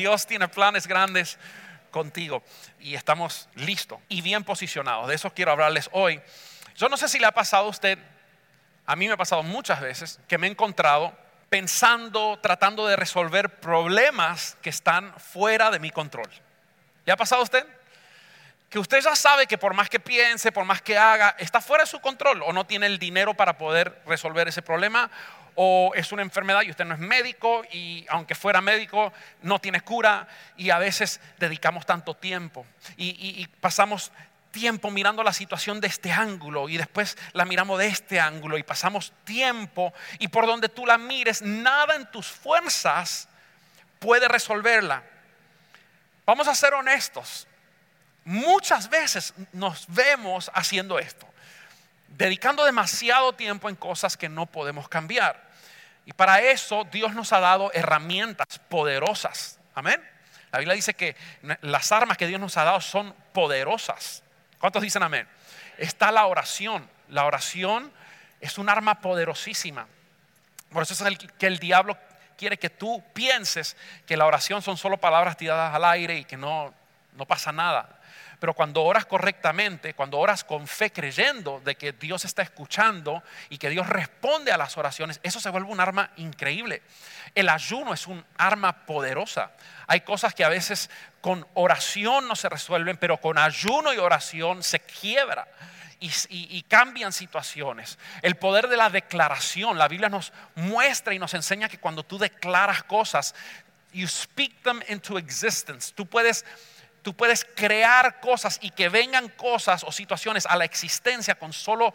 Dios tiene planes grandes contigo y estamos listos y bien posicionados. De eso quiero hablarles hoy. Yo no sé si le ha pasado a usted, a mí me ha pasado muchas veces, que me he encontrado pensando, tratando de resolver problemas que están fuera de mi control. ¿Le ha pasado a usted? Que usted ya sabe que por más que piense, por más que haga, está fuera de su control o no tiene el dinero para poder resolver ese problema o es una enfermedad y usted no es médico y aunque fuera médico no tiene cura y a veces dedicamos tanto tiempo y, pasamos tiempo mirando la situación de este ángulo y después la miramos de este ángulo y pasamos tiempo y por donde tú la mires, nada en tus fuerzas puede resolverla. Vamos a ser honestos. Muchas veces nos vemos haciendo esto dedicando demasiado tiempo en cosas que no podemos cambiar. Y para eso Dios nos ha dado herramientas poderosas. Amén. La Biblia dice que las armas que Dios nos ha dado son poderosas. ¿Cuántos dicen amén? Está la oración. La oración es un arma poderosísima. Por eso es el, que el diablo quiere que tú pienses que la oración son solo palabras tiradas al aire y que no, no pasa nada. Pero cuando oras correctamente, cuando oras con fe creyendo de que Dios está escuchando y que Dios responde a las oraciones, eso se vuelve un arma increíble. El ayuno es un arma poderosa. Hay cosas que a veces con oración no se resuelven, pero con ayuno y oración se quiebra. Y, y- cambian situaciones. El poder de la declaración. La Biblia nos muestra y nos enseña que cuando tú declaras cosas, you speak them into existence. Tú puedes, tú puedes crear cosas y que vengan cosas o situaciones a la existencia con solo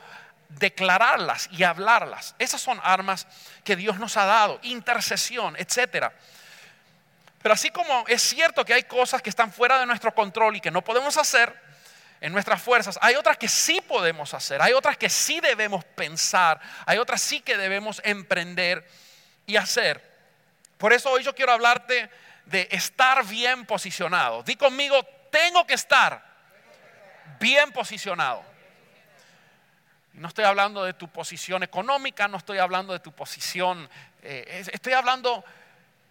declararlas y hablarlas. Esas son armas que Dios nos ha dado, intercesión, etcétera. Pero así como es cierto que hay cosas que están fuera de nuestro control y que no podemos hacer en nuestras fuerzas, hay otras que sí podemos hacer, hay otras que sí debemos pensar, hay otras sí que debemos emprender y hacer. Por eso hoy yo quiero hablarte de estar bien posicionado. Di conmigo, tengo que estar bien posicionado. No estoy hablando de tu posición económica, no estoy hablando de tu posición, eh, es- estoy hablando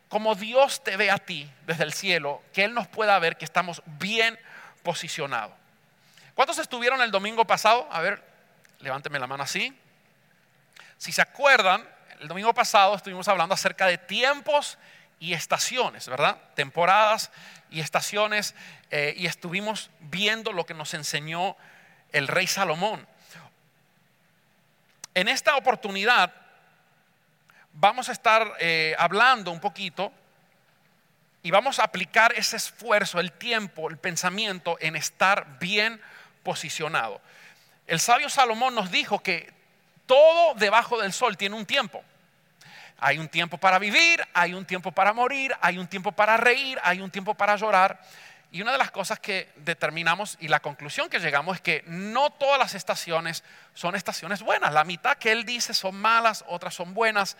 como Dios te ve a ti desde el cielo, que Él nos pueda ver que estamos bien posicionados. ¿Cuántos estuvieron el domingo pasado? A ver, levánteme la mano así. Si se acuerdan, el domingo pasado estuvimos hablando acerca de tiempos y estaciones, ¿verdad? Temporadas y estaciones, eh, y estuvimos viendo lo que nos enseñó el rey Salomón. En esta oportunidad vamos a estar eh, hablando un poquito y vamos a aplicar ese esfuerzo, el tiempo, el pensamiento en estar bien posicionado. El sabio Salomón nos dijo que todo debajo del sol tiene un tiempo. Hay un tiempo para vivir, hay un tiempo para morir, hay un tiempo para reír, hay un tiempo para llorar. Y una de las cosas que determinamos y la conclusión que llegamos es que no todas las estaciones son estaciones buenas. La mitad que él dice son malas, otras son buenas.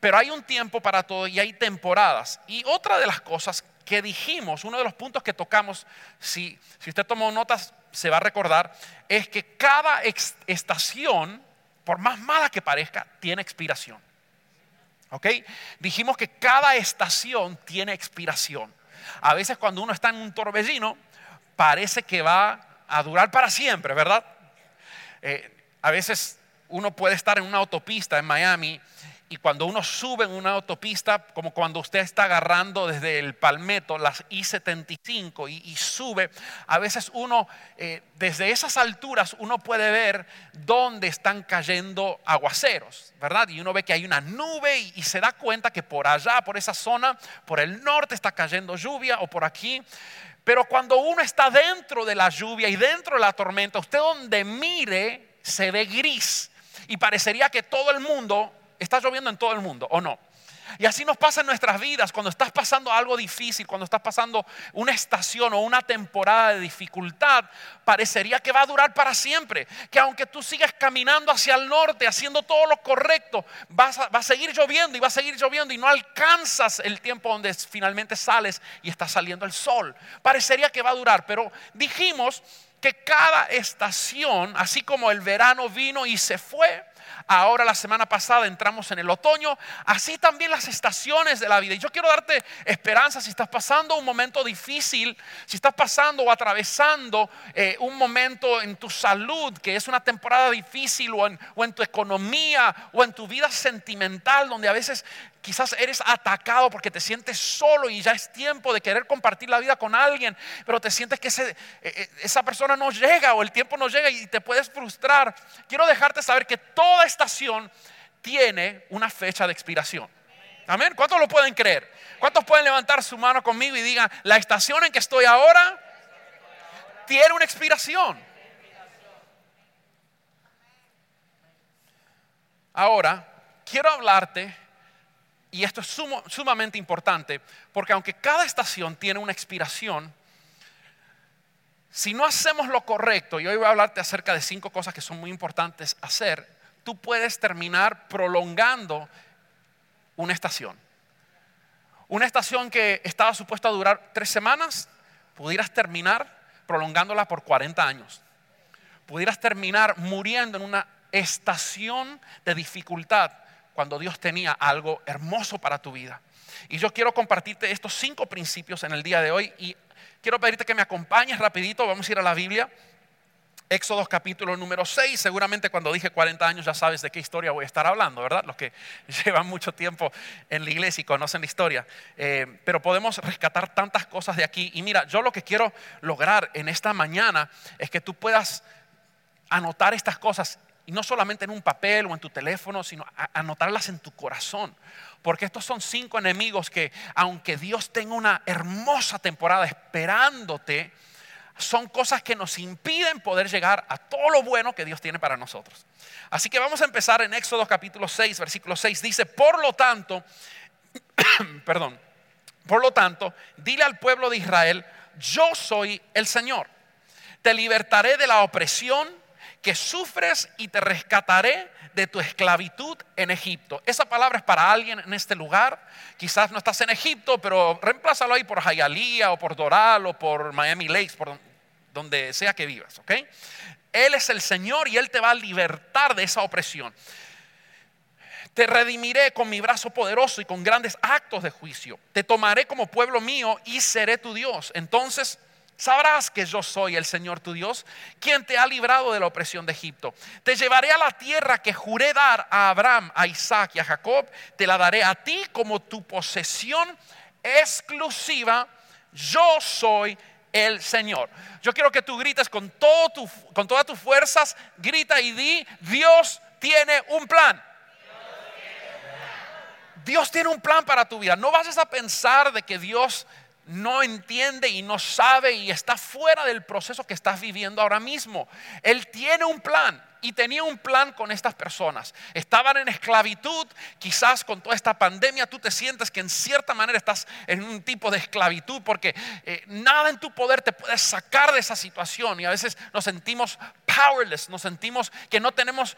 Pero hay un tiempo para todo y hay temporadas. Y otra de las cosas que dijimos, uno de los puntos que tocamos, si, si usted tomó notas, se va a recordar, es que cada estación, por más mala que parezca, tiene expiración. ¿Ok? Dijimos que cada estación tiene expiración. A veces cuando uno está en un torbellino, parece que va a durar para siempre, ¿verdad? Eh, a veces uno puede estar en una autopista en Miami y cuando uno sube en una autopista, como cuando usted está agarrando desde el Palmetto las I-75 y, sube, a veces uno, eh, desde esas alturas, uno puede ver dónde están cayendo aguaceros, ¿verdad? Y uno ve que hay una nube y se da cuenta que por allá, por esa zona, por el norte está cayendo lluvia o por aquí. Pero cuando uno está dentro de la lluvia y dentro de la tormenta, usted donde mire se ve gris y parecería que todo el mundo está lloviendo en todo el mundo, ¿o no? Y así nos pasa en nuestras vidas, cuando estás pasando algo difícil, cuando estás pasando una estación o una temporada de dificultad, parecería que va a durar para siempre, que aunque tú sigas caminando hacia el norte, haciendo todo lo correcto, vas a, va a seguir lloviendo y va a seguir lloviendo y no alcanzas el tiempo donde finalmente sales y está saliendo el sol. Parecería que va a durar, pero dijimos que cada estación, así como el verano vino y se fue, Ahora la semana pasada entramos en el otoño, así también las estaciones de la vida. Y yo quiero darte esperanza si estás pasando un momento difícil, si estás pasando o atravesando eh, un momento en tu salud, que es una temporada difícil, o en, o en tu economía, o en tu vida sentimental, donde a veces quizás eres atacado porque te sientes solo y ya es tiempo de querer compartir la vida con alguien, pero te sientes que ese, e, e, esa persona no llega o el tiempo no llega y te puedes frustrar. Quiero dejarte saber que toda estación tiene una fecha de expiración. Amén. ¿Cuántos lo pueden creer? ¿Cuántos pueden levantar su mano conmigo y digan, la estación en que estoy ahora tiene una expiración? Ahora, quiero hablarte y esto es sumamente importante, porque aunque cada estación tiene una expiración, si no hacemos lo correcto, y hoy voy a hablarte acerca de cinco cosas que son muy importantes hacer, tú puedes terminar prolongando una estación. Una estación que estaba supuesta a durar tres semanas, pudieras terminar prolongándola por 40 años. Pudieras terminar muriendo en una estación de dificultad cuando Dios tenía algo hermoso para tu vida. Y yo quiero compartirte estos cinco principios en el día de hoy y quiero pedirte que me acompañes rapidito, vamos a ir a la Biblia. Éxodo capítulo número 6, seguramente cuando dije 40 años ya sabes de qué historia voy a estar hablando, ¿verdad? Los que llevan mucho tiempo en la iglesia y conocen la historia. Eh, pero podemos rescatar tantas cosas de aquí. Y mira, yo lo que quiero lograr en esta mañana es que tú puedas anotar estas cosas y no solamente en un papel o en tu teléfono, sino anotarlas en tu corazón. Porque estos son cinco enemigos que, aunque Dios tenga una hermosa temporada esperándote, son cosas que nos impiden poder llegar a todo lo bueno que Dios tiene para nosotros. Así que vamos a empezar en Éxodo capítulo 6, versículo 6. Dice, por lo tanto, perdón, por lo tanto, dile al pueblo de Israel, yo soy el Señor. Te libertaré de la opresión que sufres y te rescataré de tu esclavitud en Egipto. Esa palabra es para alguien en este lugar. Quizás no estás en Egipto, pero reemplázalo ahí por Hialeah o por Doral o por Miami Lakes, por donde sea que vivas, ¿ok? Él es el Señor y Él te va a libertar de esa opresión. Te redimiré con mi brazo poderoso y con grandes actos de juicio. Te tomaré como pueblo mío y seré tu Dios. Entonces Sabrás que yo soy el Señor tu Dios, quien te ha librado de la opresión de Egipto. Te llevaré a la tierra que juré dar a Abraham, a Isaac y a Jacob. Te la daré a ti como tu posesión exclusiva. Yo soy el Señor. Yo quiero que tú grites con, todo tu, con todas tus fuerzas, grita y di, Dios tiene un plan. Dios tiene un plan para tu vida. No vayas a pensar de que Dios no entiende y no sabe y está fuera del proceso que estás viviendo ahora mismo. Él tiene un plan y tenía un plan con estas personas. Estaban en esclavitud, quizás con toda esta pandemia tú te sientes que en cierta manera estás en un tipo de esclavitud porque eh, nada en tu poder te puede sacar de esa situación y a veces nos sentimos powerless, nos sentimos que no tenemos,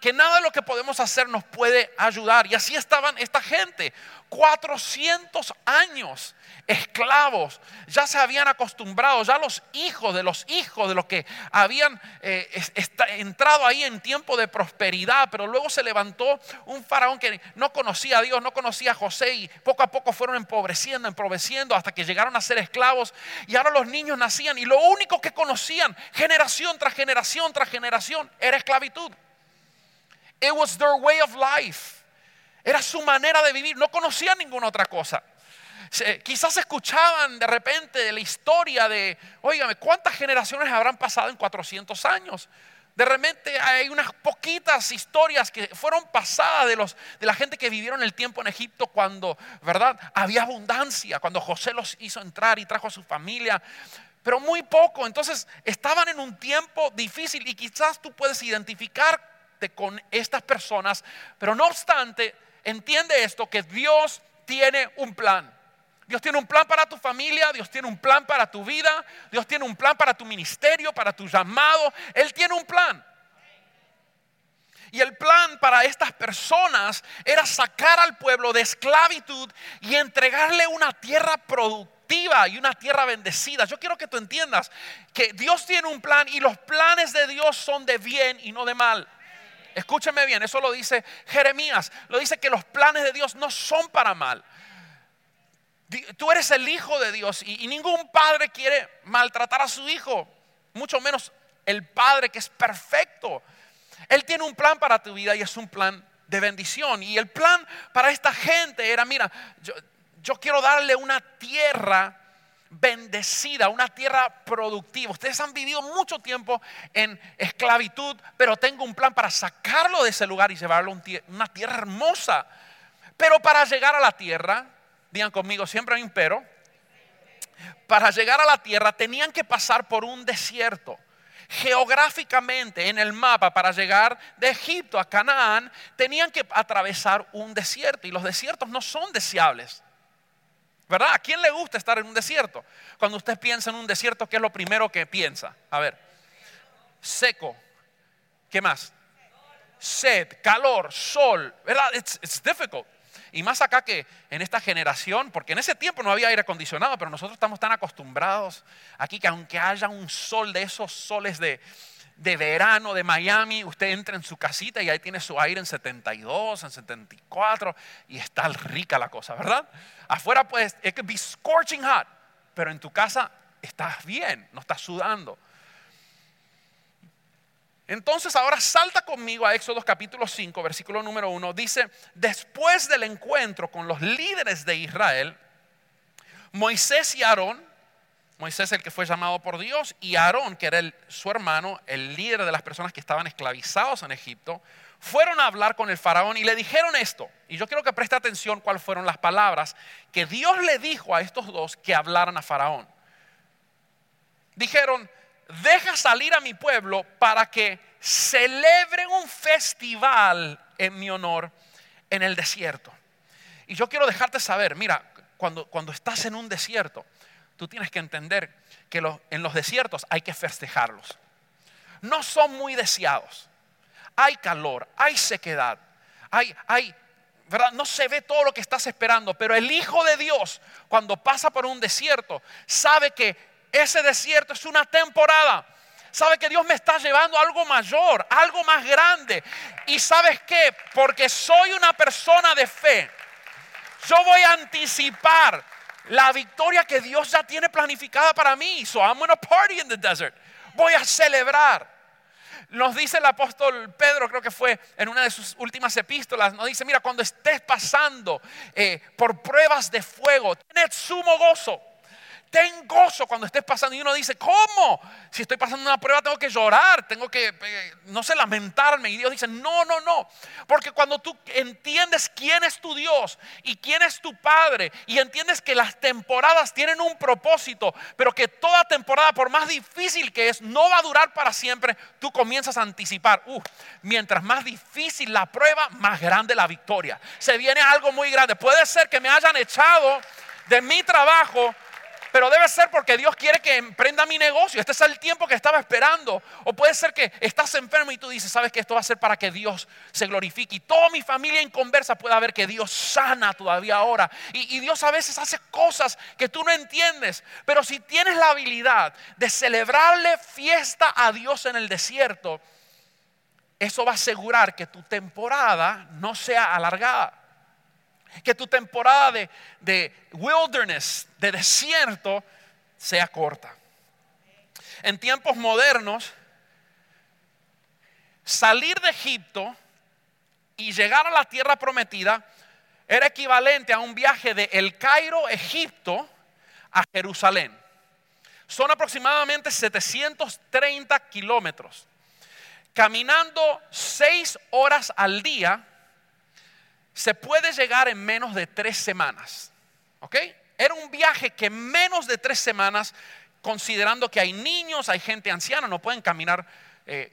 que nada de lo que podemos hacer nos puede ayudar. Y así estaban esta gente, 400 años esclavos, ya se habían acostumbrado, ya los hijos de los hijos de los que habían eh, entrado ahí en tiempo de prosperidad, pero luego se levantó un faraón que no conocía a Dios, no conocía a José y poco a poco fueron empobreciendo, empobreciendo hasta que llegaron a ser esclavos y ahora los niños nacían y lo único que conocían generación tras generación tras generación era esclavitud. It was their way of life. Era su manera de vivir, no conocían ninguna otra cosa quizás escuchaban de repente de la historia de, oígame, ¿cuántas generaciones habrán pasado en 400 años? De repente hay unas poquitas historias que fueron pasadas de, los, de la gente que vivieron el tiempo en Egipto cuando, ¿verdad? Había abundancia, cuando José los hizo entrar y trajo a su familia, pero muy poco. Entonces estaban en un tiempo difícil y quizás tú puedes identificarte con estas personas, pero no obstante, entiende esto, que Dios tiene un plan. Dios tiene un plan para tu familia, Dios tiene un plan para tu vida, Dios tiene un plan para tu ministerio, para tu llamado. Él tiene un plan. Y el plan para estas personas era sacar al pueblo de esclavitud y entregarle una tierra productiva y una tierra bendecida. Yo quiero que tú entiendas que Dios tiene un plan y los planes de Dios son de bien y no de mal. Escúcheme bien, eso lo dice Jeremías. Lo dice que los planes de Dios no son para mal. Tú eres el hijo de Dios y, ningún padre quiere maltratar a su hijo, mucho menos el padre que es perfecto. Él tiene un plan para tu vida y es un plan de bendición. Y el plan para esta gente era, mira, yo, quiero darle una tierra bendecida, una tierra productiva. Ustedes han vivido mucho tiempo en esclavitud, pero tengo un plan para sacarlo de ese lugar y llevarlo a una tierra hermosa. Pero para llegar a la tierra, digan conmigo, siempre hay un pero, para llegar a la tierra tenían que pasar por un desierto. Geográficamente en el mapa para llegar de Egipto a Canaán tenían que atravesar un desierto y los desiertos no son deseables. ¿Verdad? ¿A quién le gusta estar en un desierto? Cuando usted piensa en un desierto, ¿qué es lo primero que piensa? A ver, seco. ¿Qué más? Sed, calor, sol. ¿Verdad? It's, it's difficult. Y más acá que en esta generación, porque en ese tiempo no había aire acondicionado, pero nosotros estamos tan acostumbrados aquí que aunque haya un sol de esos soles de, de verano de Miami, usted entra en su casita y ahí tiene su aire en 72, en 74 y está rica la cosa, ¿verdad? Afuera pues, it could be scorching hot, pero en tu casa estás bien, no estás sudando. Entonces ahora salta conmigo a Éxodo capítulo 5, versículo número 1. Dice, después del encuentro con los líderes de Israel, Moisés y Aarón, Moisés el que fue llamado por Dios, y Aarón, que era su hermano, el líder de las personas que estaban esclavizados en Egipto, fueron a hablar con el faraón y le dijeron esto. Y yo quiero que preste atención cuáles fueron las palabras que Dios le dijo a estos dos que hablaran a faraón. Dijeron, deja salir a mi pueblo para que celebren un festival en mi honor en el desierto. Y yo quiero dejarte saber, mira, cuando, cuando estás en un desierto, tú tienes que entender que en los desiertos hay que festejarlos. No son muy deseados. Hay calor, hay sequedad, hay, hay, ¿verdad? No se ve todo lo que estás esperando, pero el Hijo de Dios, cuando pasa por un desierto, sabe que ese desierto es una temporada. Sabe que Dios me está llevando algo mayor, algo más grande. Y sabes qué? Porque soy una persona de fe. Yo voy a anticipar la victoria que Dios ya tiene planificada para mí. So I'm going party in the desert. Voy a celebrar. Nos dice el apóstol Pedro, creo que fue en una de sus últimas epístolas, nos dice, mira, cuando estés pasando eh, por pruebas de fuego, tened sumo gozo ten gozo cuando estés pasando. Y uno dice, ¿cómo? Si estoy pasando una prueba tengo que llorar, tengo que, eh, no sé, lamentarme. Y Dios dice, no, no, no. Porque cuando tú entiendes quién es tu Dios y quién es tu Padre y entiendes que las temporadas tienen un propósito, pero que toda temporada, por más difícil que es, no va a durar para siempre, tú comienzas a anticipar, uh, mientras más difícil la prueba, más grande la victoria. Se viene algo muy grande. Puede ser que me hayan echado de mi trabajo pero debe ser porque Dios quiere que emprenda mi negocio. Este es el tiempo que estaba esperando. O puede ser que estás enfermo y tú dices, sabes que esto va a ser para que Dios se glorifique. Y toda mi familia en conversa pueda ver que Dios sana todavía ahora. Y, y Dios a veces hace cosas que tú no entiendes. Pero si tienes la habilidad de celebrarle fiesta a Dios en el desierto, eso va a asegurar que tu temporada no sea alargada que tu temporada de, wilderness, de desierto, sea corta. En tiempos modernos, salir de Egipto y llegar a la tierra prometida era equivalente a un viaje de El Cairo, Egipto, a Jerusalén. Son aproximadamente 730 kilómetros. Caminando seis horas al día, se puede llegar en menos de tres semanas. ¿Ok? Era un viaje que menos de tres semanas, considerando que hay niños, hay gente anciana, no pueden caminar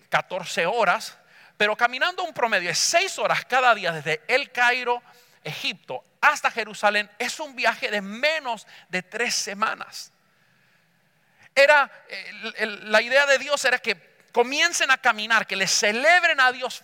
14 eh, horas, pero caminando un promedio de seis horas cada día desde El Cairo, Egipto, hasta Jerusalén, es un viaje de menos de tres semanas. Era, eh, la idea de Dios era que comiencen a caminar, que le celebren a Dios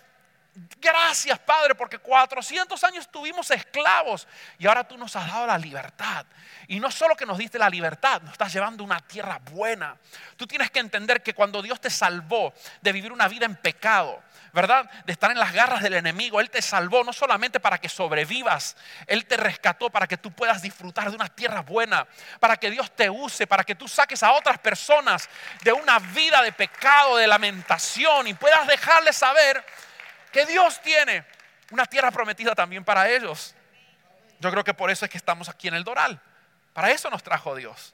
Gracias, Padre, porque 400 años estuvimos esclavos y ahora tú nos has dado la libertad. Y no solo que nos diste la libertad, nos estás llevando a una tierra buena. Tú tienes que entender que cuando Dios te salvó de vivir una vida en pecado, ¿verdad? De estar en las garras del enemigo, Él te salvó no solamente para que sobrevivas, Él te rescató para que tú puedas disfrutar de una tierra buena, para que Dios te use, para que tú saques a otras personas de una vida de pecado, de lamentación y puedas dejarles saber que Dios tiene una tierra prometida también para ellos. Yo creo que por eso es que estamos aquí en el Doral. Para eso nos trajo Dios.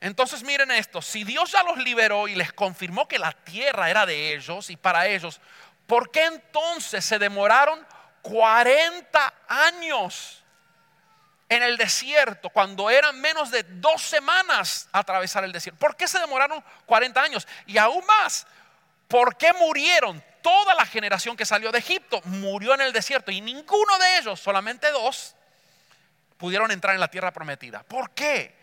Entonces miren esto, si Dios ya los liberó y les confirmó que la tierra era de ellos y para ellos, ¿por qué entonces se demoraron 40 años en el desierto cuando eran menos de dos semanas atravesar el desierto? ¿Por qué se demoraron 40 años? Y aún más, ¿Por qué murieron? Toda la generación que salió de Egipto murió en el desierto y ninguno de ellos, solamente dos, pudieron entrar en la tierra prometida. ¿Por qué?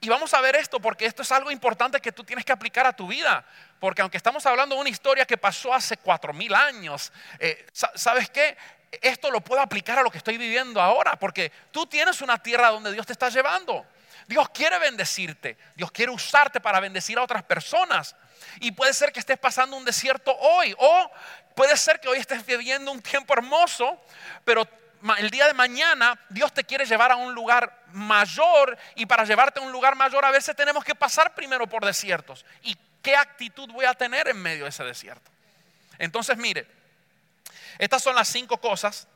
Y vamos a ver esto porque esto es algo importante que tú tienes que aplicar a tu vida. Porque aunque estamos hablando de una historia que pasó hace cuatro mil años, eh, ¿sabes qué? Esto lo puedo aplicar a lo que estoy viviendo ahora. Porque tú tienes una tierra donde Dios te está llevando. Dios quiere bendecirte. Dios quiere usarte para bendecir a otras personas. Y puede ser que estés pasando un desierto hoy. O puede ser que hoy estés viviendo un tiempo hermoso, pero el día de mañana Dios te quiere llevar a un lugar mayor y para llevarte a un lugar mayor a veces tenemos que pasar primero por desiertos. ¿Y qué actitud voy a tener en medio de ese desierto? Entonces mire, estas son las cinco cosas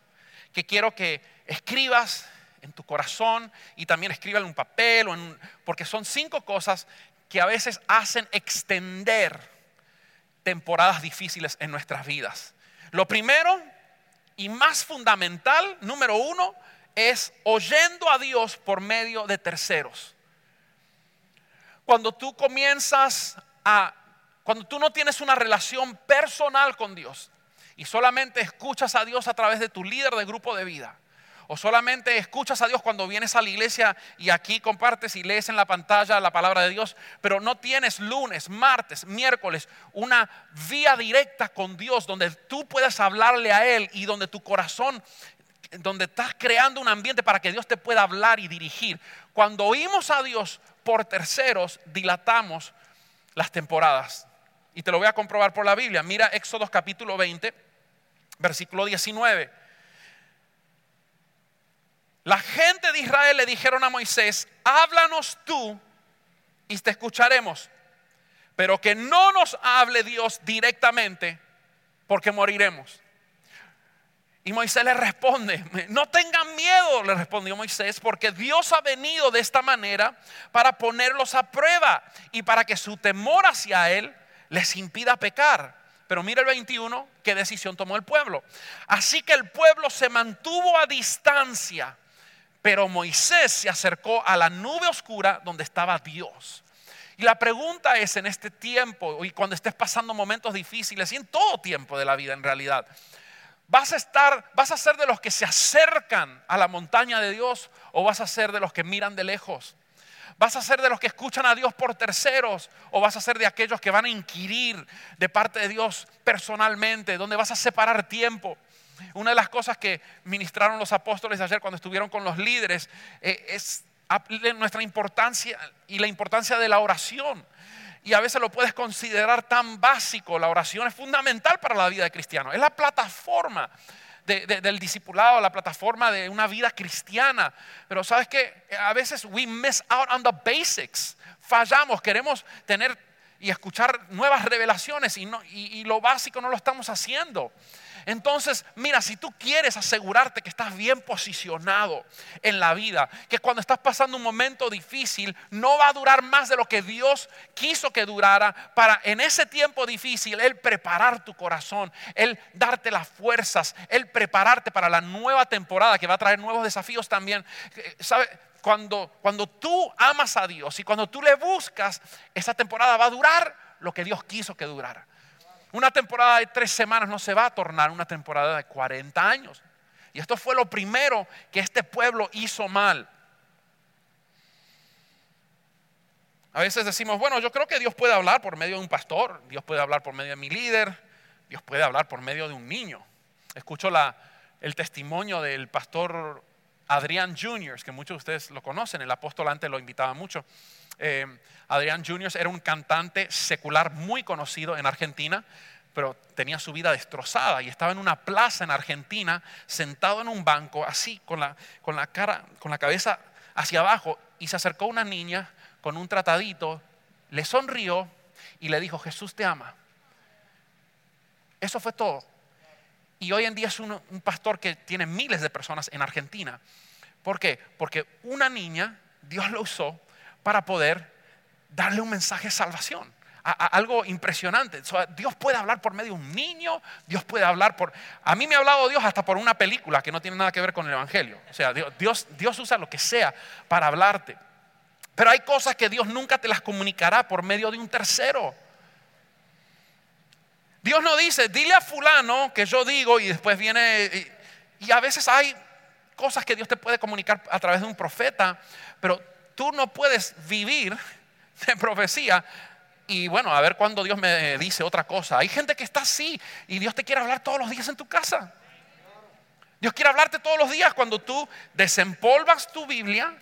que quiero que escribas en tu corazón y también escriban en un papel, o en, porque son cinco cosas que a veces hacen extender temporadas difíciles en nuestras vidas. Lo primero y más fundamental, número uno, es oyendo a Dios por medio de terceros. Cuando tú comienzas a, cuando tú no tienes una relación personal con Dios y solamente escuchas a Dios a través de tu líder de grupo de vida, o solamente escuchas a Dios cuando vienes a la iglesia y aquí compartes y lees en la pantalla la palabra de Dios, pero no tienes lunes, martes, miércoles una vía directa con Dios donde tú puedas hablarle a Él y donde tu corazón, donde estás creando un ambiente para que Dios te pueda hablar y dirigir. Cuando oímos a Dios por terceros, dilatamos las temporadas. Y te lo voy a comprobar por la Biblia. Mira Éxodo capítulo 20, versículo 19. La gente de Israel le dijeron a Moisés, háblanos tú y te escucharemos, pero que no nos hable Dios directamente porque moriremos. Y Moisés le responde, no tengan miedo, le respondió Moisés, porque Dios ha venido de esta manera para ponerlos a prueba y para que su temor hacia Él les impida pecar. Pero mira el 21, qué decisión tomó el pueblo. Así que el pueblo se mantuvo a distancia pero Moisés se acercó a la nube oscura donde estaba Dios. Y la pregunta es en este tiempo y cuando estés pasando momentos difíciles y en todo tiempo de la vida en realidad, ¿vas a estar, vas a ser de los que se acercan a la montaña de Dios o vas a ser de los que miran de lejos? ¿Vas a ser de los que escuchan a Dios por terceros o vas a ser de aquellos que van a inquirir de parte de Dios personalmente, donde vas a separar tiempo? Una de las cosas que ministraron los apóstoles ayer cuando estuvieron con los líderes eh, es nuestra importancia y la importancia de la oración. Y a veces lo puedes considerar tan básico. La oración es fundamental para la vida de cristiano. Es la plataforma del discipulado, la plataforma de una vida cristiana. Pero sabes que a veces we miss out on the basics. Fallamos, queremos tener y escuchar nuevas revelaciones y, y lo básico no lo estamos haciendo. Entonces, mira, si tú quieres asegurarte que estás bien posicionado en la vida, que cuando estás pasando un momento difícil, no va a durar más de lo que Dios quiso que durara, para en ese tiempo difícil, Él preparar tu corazón, Él darte las fuerzas, Él prepararte para la nueva temporada que va a traer nuevos desafíos también. Eh, ¿Sabe? Cuando, cuando tú amas a Dios y cuando tú le buscas, esa temporada va a durar lo que Dios quiso que durara. Una temporada de tres semanas no se va a tornar una temporada de 40 años. Y esto fue lo primero que este pueblo hizo mal. A veces decimos, bueno, yo creo que Dios puede hablar por medio de un pastor, Dios puede hablar por medio de mi líder, Dios puede hablar por medio de un niño. Escucho el testimonio del pastor Adrián Juniors, que muchos de ustedes lo conocen, el apóstol antes lo invitaba mucho. Eh, Adrián Juniors era un cantante secular muy conocido en Argentina, pero tenía su vida destrozada y estaba en una plaza en Argentina, sentado en un banco, así, con la, con la cara, con la cabeza hacia abajo, y se acercó una niña con un tratadito, le sonrió y le dijo, Jesús te ama. Eso fue todo. Y hoy en día es un, pastor que tiene miles de personas en Argentina. ¿Por qué? Porque una niña, Dios lo usó para poder darle un mensaje de salvación. algo impresionante. Dios puede hablar por medio de un niño, Dios puede hablar por... A mí me ha hablado Dios hasta por una película que no tiene nada que ver con el Evangelio. O sea, Dios, Dios usa lo que sea para hablarte. Pero hay cosas que Dios nunca te las comunicará por medio de un tercero. Dios no dice, dile a fulano que yo digo y después viene... Y, a veces hay cosas que Dios te puede comunicar a través de un profeta, pero tú no puedes vivir de profecía y bueno, a ver cuando Dios me dice otra cosa. Hay gente que está así y Dios te quiere hablar todos los días en tu casa. Dios quiere hablarte todos los días cuando tú desempolvas tu Biblia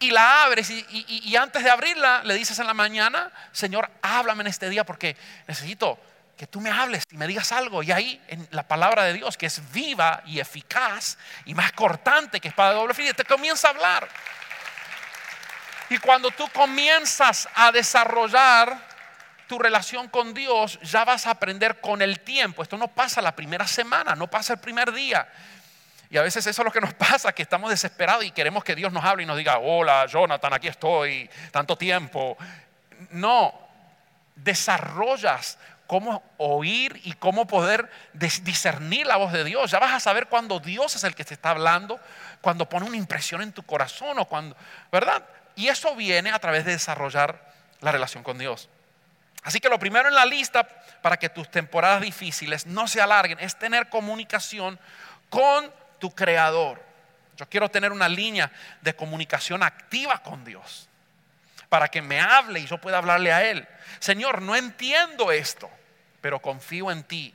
y la abres y, y, antes de abrirla le dices en la mañana, Señor, háblame en este día porque necesito que tú me hables y me digas algo. Y ahí en la palabra de Dios, que es viva y eficaz y más cortante que espada de doble filo, te comienza a hablar. Y cuando tú comienzas a desarrollar tu relación con Dios, ya vas a aprender con el tiempo. Esto no pasa la primera semana, no pasa el primer día. Y a veces eso es lo que nos pasa, que estamos desesperados y queremos que Dios nos hable y nos diga, hola Jonathan, aquí estoy, tanto tiempo. No, desarrollas cómo oír y cómo poder discernir la voz de Dios. Ya vas a saber cuando Dios es el que te está hablando, cuando pone una impresión en tu corazón o cuando, ¿verdad? Y eso viene a través de desarrollar la relación con Dios. Así que lo primero en la lista para que tus temporadas difíciles no se alarguen es tener comunicación con tu creador. Yo quiero tener una línea de comunicación activa con Dios para que me hable y yo pueda hablarle a Él. Señor, no entiendo esto pero confío en ti.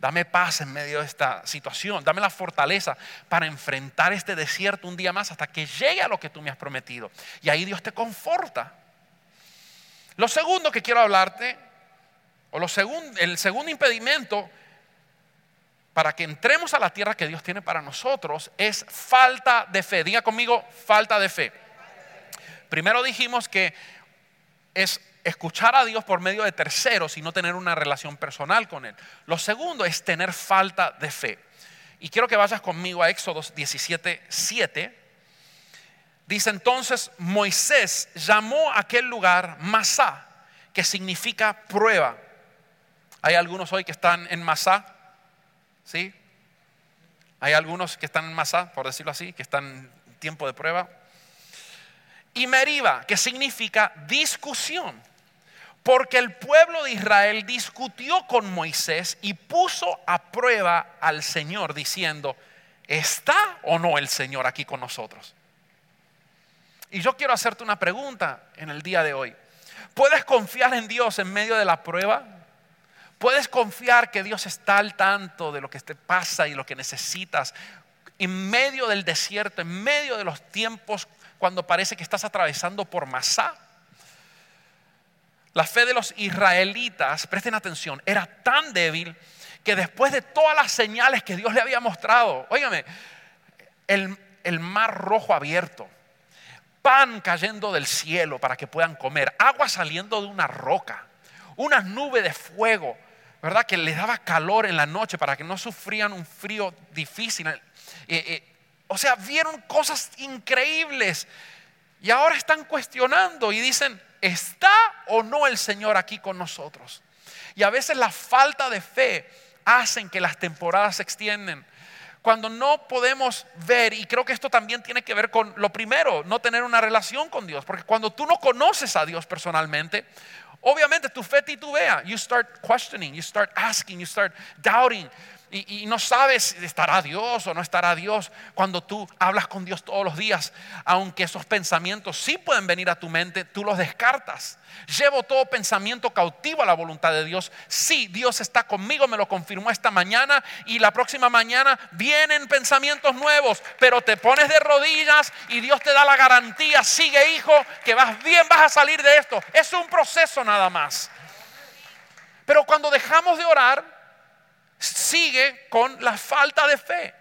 Dame paz en medio de esta situación. Dame la fortaleza para enfrentar este desierto un día más hasta que llegue a lo que tú me has prometido. Y ahí Dios te conforta. Lo segundo que quiero hablarte, o lo el segundo impedimento para que entremos a la tierra que Dios tiene para nosotros es falta de fe. Diga conmigo, falta de fe. Primero dijimos que es escuchar a Dios por medio de terceros y no tener una relación personal con Él. Lo segundo es tener falta de fe. Y quiero que vayas conmigo a Éxodo 17, 7. Dice entonces Moisés llamó a aquel lugar Masá, que significa prueba. Hay algunos hoy que están en Masá, ¿sí? Hay algunos que están en Masá, por decirlo así, que están en tiempo de prueba. Y Meriba, que significa discusión. Porque el pueblo de Israel discutió con Moisés y puso a prueba al Señor diciendo, ¿está o no el Señor aquí con nosotros? Y yo quiero hacerte una pregunta en el día de hoy. ¿Puedes confiar en Dios en medio de la prueba? ¿Puedes confiar que Dios está al tanto de lo que te pasa y lo que necesitas en medio del desierto, en medio de los tiempos cuando parece que estás atravesando por Masá? La fe de los israelitas, presten atención, era tan débil que después de todas las señales que Dios le había mostrado, óigame, el, el mar rojo abierto, pan cayendo del cielo para que puedan comer, agua saliendo de una roca, una nube de fuego, ¿verdad? Que les daba calor en la noche para que no sufrían un frío difícil. Eh, eh, o sea, vieron cosas increíbles y ahora están cuestionando y dicen, ¿está o no el Señor aquí con nosotros? Y a veces la falta de fe hacen que las temporadas se extienden. Cuando no podemos ver, y creo que esto también tiene que ver con lo primero, no tener una relación con Dios, porque cuando tú no conoces a Dios personalmente, obviamente tu fe titubea. You start questioning, you start asking, you start doubting. Y, no sabes si estará Dios o no estará Dios cuando tú hablas con Dios todos los días. Aunque esos pensamientos sí pueden venir a tu mente, tú los descartas. Llevo todo pensamiento cautivo a la voluntad de Dios. Sí, Dios está conmigo, me lo confirmó esta mañana y la próxima mañana vienen pensamientos nuevos, pero te pones de rodillas y Dios te da la garantía, sigue hijo, que vas bien, vas a salir de esto. Es un proceso nada más. Pero cuando dejamos de orar, sigue con la falta de fe.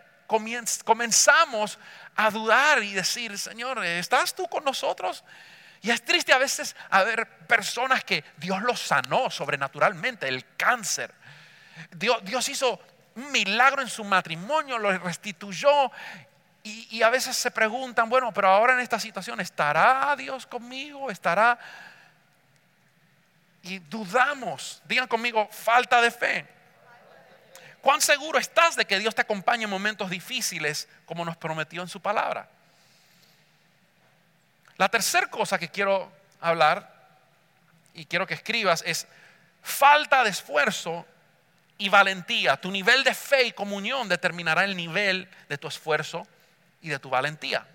Comenzamos a dudar y decir, Señor, ¿estás tú con nosotros? Y es triste a veces haber personas que Dios los sanó sobrenaturalmente, el cáncer. Dios, Dios hizo un milagro en su matrimonio, lo restituyó. Y, y, a veces se preguntan, bueno, pero ahora en esta situación, ¿estará Dios conmigo? ¿Estará? Y dudamos, digan conmigo, falta de fe. ¿Cuán seguro estás de que Dios te acompañe en momentos difíciles como nos prometió en su palabra? La tercera cosa que quiero hablar y quiero que escribas es falta de esfuerzo y valentía. Tu nivel de fe y comunión determinará el nivel de tu esfuerzo y de tu valentía.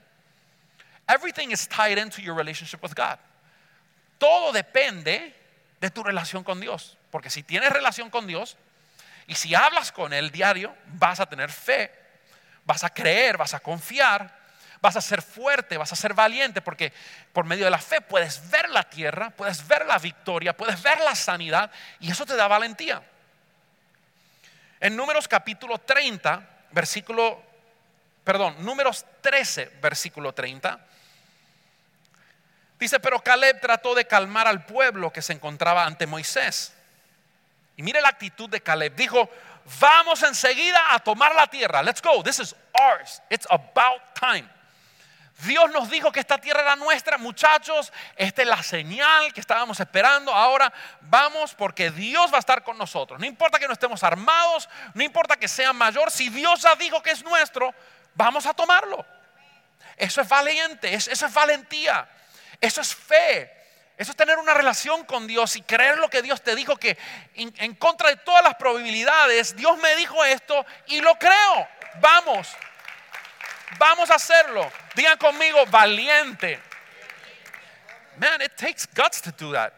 Everything is tied into your relationship with God. Todo depende de tu relación con Dios. Porque si tienes relación con Dios, y si hablas con Él diario, vas a tener fe, vas a creer, vas a confiar, vas a ser fuerte, vas a ser valiente, porque por medio de la fe puedes ver la tierra, puedes ver la victoria, puedes ver la sanidad, y eso te da valentía. En Números capítulo 30, versículo, perdón, Números 13, versículo 30. Dice, pero Caleb trató de calmar al pueblo que se encontraba ante Moisés. Y mire la actitud de Caleb. Dijo, vamos enseguida a tomar la tierra. Let's go. This is ours. It's about time. Dios nos dijo que esta tierra era nuestra, muchachos. Esta es la señal que estábamos esperando. Ahora vamos porque Dios va a estar con nosotros. No importa que no estemos armados, no importa que sea mayor. Si Dios ya dijo que es nuestro, vamos a tomarlo. Eso es valiente, eso es valentía, eso es fe. Eso es tener una relación con Dios y creer lo que Dios te dijo, que en, contra de todas las probabilidades, Dios me dijo esto y lo creo. Vamos, vamos a hacerlo. Digan conmigo, valiente. Man, it takes guts to do that.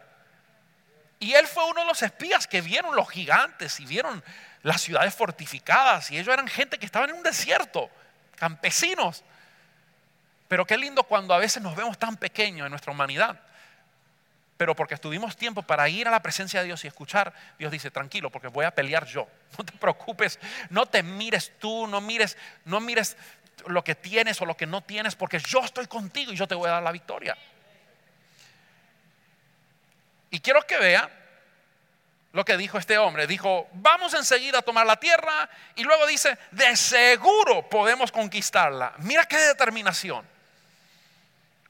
Y él fue uno de los espías que vieron los gigantes y vieron las ciudades fortificadas. Y ellos eran gente que estaba en un desierto, campesinos. Pero qué lindo cuando a veces nos vemos tan pequeños en nuestra humanidad pero porque tuvimos tiempo para ir a la presencia de Dios y escuchar, Dios dice, tranquilo, porque voy a pelear yo. No te preocupes, no te mires tú, no mires, no mires lo que tienes o lo que no tienes, porque yo estoy contigo y yo te voy a dar la victoria. Y quiero que vea lo que dijo este hombre. Dijo, vamos enseguida a tomar la tierra y luego dice, de seguro podemos conquistarla. Mira qué determinación.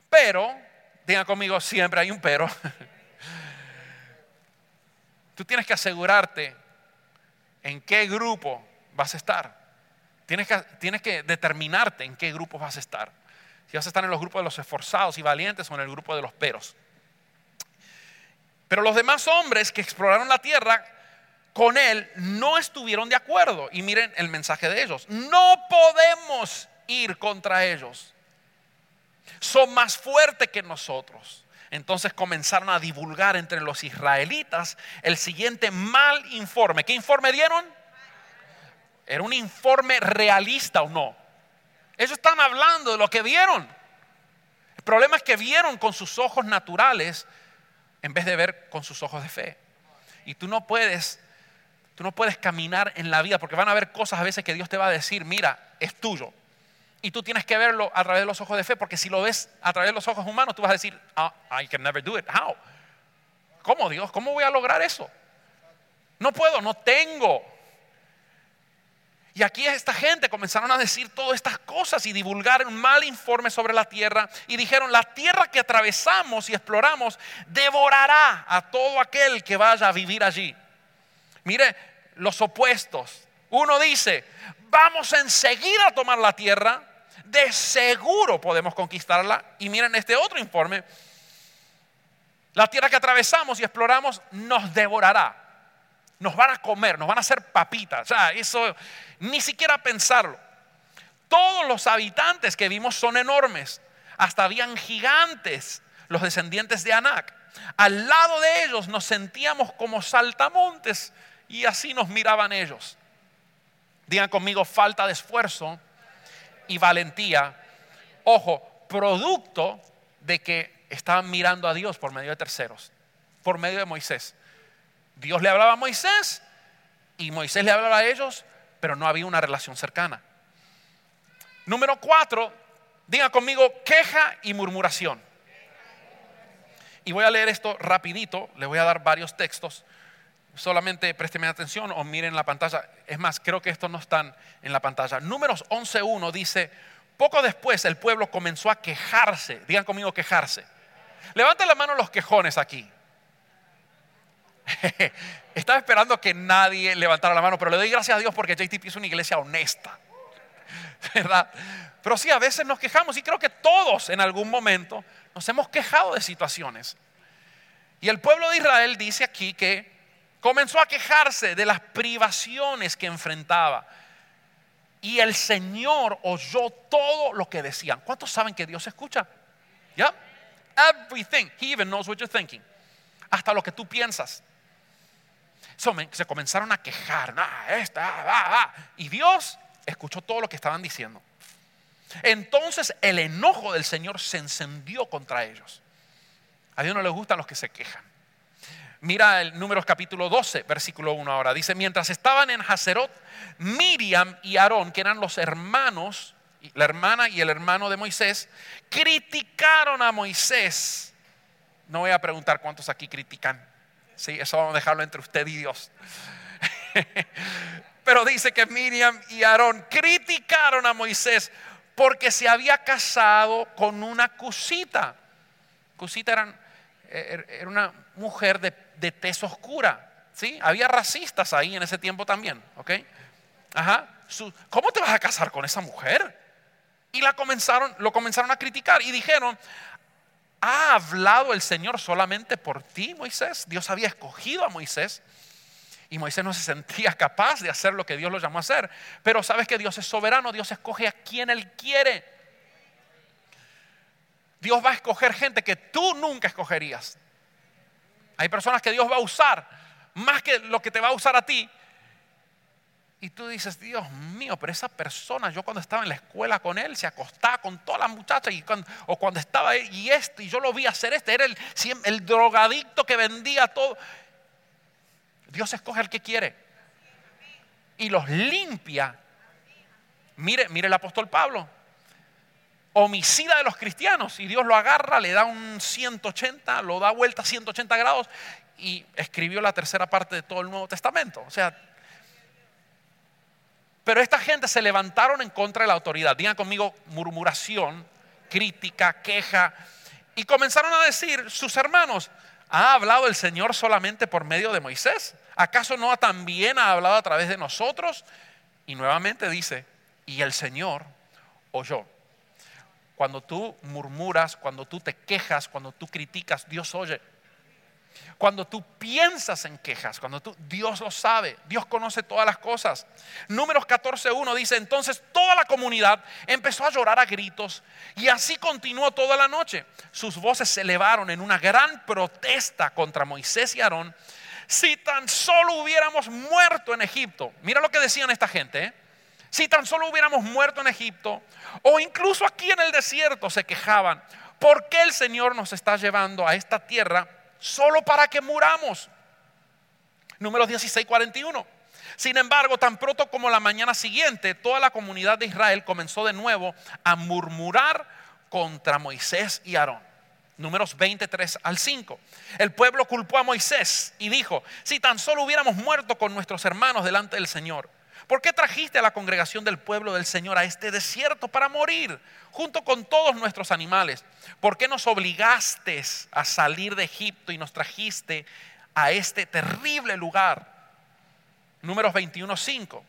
Pero Digan conmigo, siempre hay un pero. Tú tienes que asegurarte en qué grupo vas a estar. Tienes que, tienes que determinarte en qué grupo vas a estar. Si vas a estar en los grupos de los esforzados y valientes o en el grupo de los peros. Pero los demás hombres que exploraron la tierra con él no estuvieron de acuerdo. Y miren el mensaje de ellos. No podemos ir contra ellos son más fuertes que nosotros. Entonces comenzaron a divulgar entre los israelitas el siguiente mal informe. ¿Qué informe dieron? ¿Era un informe realista o no? Ellos están hablando de lo que vieron. El problema es que vieron con sus ojos naturales en vez de ver con sus ojos de fe. Y tú no puedes, tú no puedes caminar en la vida porque van a haber cosas a veces que Dios te va a decir, mira, es tuyo. Y tú tienes que verlo a través de los ojos de fe, porque si lo ves a través de los ojos humanos, tú vas a decir, ah, I can never do it. How? ¿Cómo Dios? ¿Cómo voy a lograr eso? No puedo, no tengo. Y aquí esta gente comenzaron a decir todas estas cosas y divulgar un mal informe sobre la tierra. Y dijeron, la tierra que atravesamos y exploramos devorará a todo aquel que vaya a vivir allí. Mire los opuestos. Uno dice, vamos enseguida a tomar la tierra de seguro podemos conquistarla. Y miren este otro informe. La tierra que atravesamos y exploramos nos devorará. Nos van a comer, nos van a hacer papitas. O sea, eso ni siquiera pensarlo. Todos los habitantes que vimos son enormes. Hasta habían gigantes, los descendientes de Anac. Al lado de ellos nos sentíamos como saltamontes y así nos miraban ellos. Digan conmigo, falta de esfuerzo y valentía. Ojo, producto de que estaban mirando a Dios por medio de terceros, por medio de Moisés. Dios le hablaba a Moisés y Moisés le hablaba a ellos, pero no había una relación cercana. Número cuatro, digan conmigo queja y murmuración. Y voy a leer esto rapidito, les voy a dar varios textos. Solamente présteme atención o miren la pantalla. Es más, creo que estos no están en la pantalla. Números 11.1 dice, poco después el pueblo comenzó a quejarse. Digan conmigo quejarse. Levanten la mano los quejones aquí. Estaba esperando que nadie levantara la mano, pero le doy gracias a Dios porque JTP es una iglesia honesta. ¿Verdad? Pero sí, a veces nos quejamos y creo que todos en algún momento nos hemos quejado de situaciones. Y el pueblo de Israel dice aquí que comenzó a quejarse de las privaciones que enfrentaba. Y el Señor oyó todo lo que decían. ¿Cuántos saben que Dios escucha? ¿Ya? Everything. He even knows what you're thinking. Hasta lo que tú piensas. se comenzaron a quejar. esta, y Dios escuchó todo lo que estaban diciendo. Entonces el enojo del Señor se encendió contra ellos. A Dios no le gustan los que se quejan. Mira el Números capítulo 12, versículo 1 ahora. Dice, mientras estaban en Hazerot, Miriam y Aarón, que eran los hermanos, la hermana y el hermano de Moisés, criticaron a Moisés. No voy a preguntar cuántos aquí critican. Sí, eso vamos a dejarlo entre usted y Dios. Pero dice que Miriam y Aarón criticaron a Moisés porque se había casado con una cusita. Cusita eran, er, era una mujer de, de tez oscura. ¿sí? Había racistas ahí en ese tiempo también. ¿ok? Ajá. ¿Cómo te vas a casar con esa mujer? Y la comenzaron, lo comenzaron a criticar y dijeron, ¿ha hablado el Señor solamente por ti, Moisés? Dios había escogido a Moisés y Moisés no se sentía capaz de hacer lo que Dios lo llamó a hacer. Pero sabes que Dios es soberano, Dios escoge a quien Él quiere. Dios va a escoger gente que tú nunca escogerías. Hay personas que Dios va a usar más que lo que te va a usar a ti. Y tú dices, Dios mío, pero esa persona, yo cuando estaba en la escuela con él, se acostaba con todas las muchachas, y o cuando estaba él, y este, y yo lo vi hacer este, era el, el drogadicto que vendía todo. Dios escoge al que quiere y los limpia. Mire, mire el apóstol Pablo, homicida de los cristianos y Dios lo agarra, le da un 180, lo da vuelta a 180 grados y escribió la tercera parte de todo el Nuevo Testamento. O sea, pero esta gente se levantaron en contra de la autoridad. Digan conmigo murmuración, crítica, queja. Y comenzaron a decir sus hermanos, ¿Ha hablado el Señor solamente por medio de Moisés? ¿Acaso no también ha hablado a través de nosotros? Y nuevamente dice, y el Señor oyó. Cuando tú murmuras, cuando tú te quejas, cuando tú criticas, Dios oye. Cuando tú piensas en quejas, cuando tú, Dios lo sabe, Dios conoce todas las cosas. Números 14.1 dice, entonces toda la comunidad empezó a llorar a gritos y así continuó toda la noche. Sus voces se elevaron en una gran protesta contra Moisés y Aarón. Si tan solo hubiéramos muerto en Egipto, mira lo que decían esta gente, ¿eh? Si tan solo hubiéramos muerto en Egipto o incluso aquí en el desierto se quejaban, ¿por qué el Señor nos está llevando a esta tierra? solo para que muramos. Números 16, 41. Sin embargo, tan pronto como la mañana siguiente, toda la comunidad de Israel comenzó de nuevo a murmurar contra Moisés y Aarón. Números 23 al 5. El pueblo culpó a Moisés y dijo, si tan solo hubiéramos muerto con nuestros hermanos delante del Señor, ¿por qué trajiste a la congregación del pueblo del Señor a este desierto para morir junto con todos nuestros animales? ¿Por qué nos obligaste a salir de Egipto y nos trajiste a este terrible lugar? Números 21.5.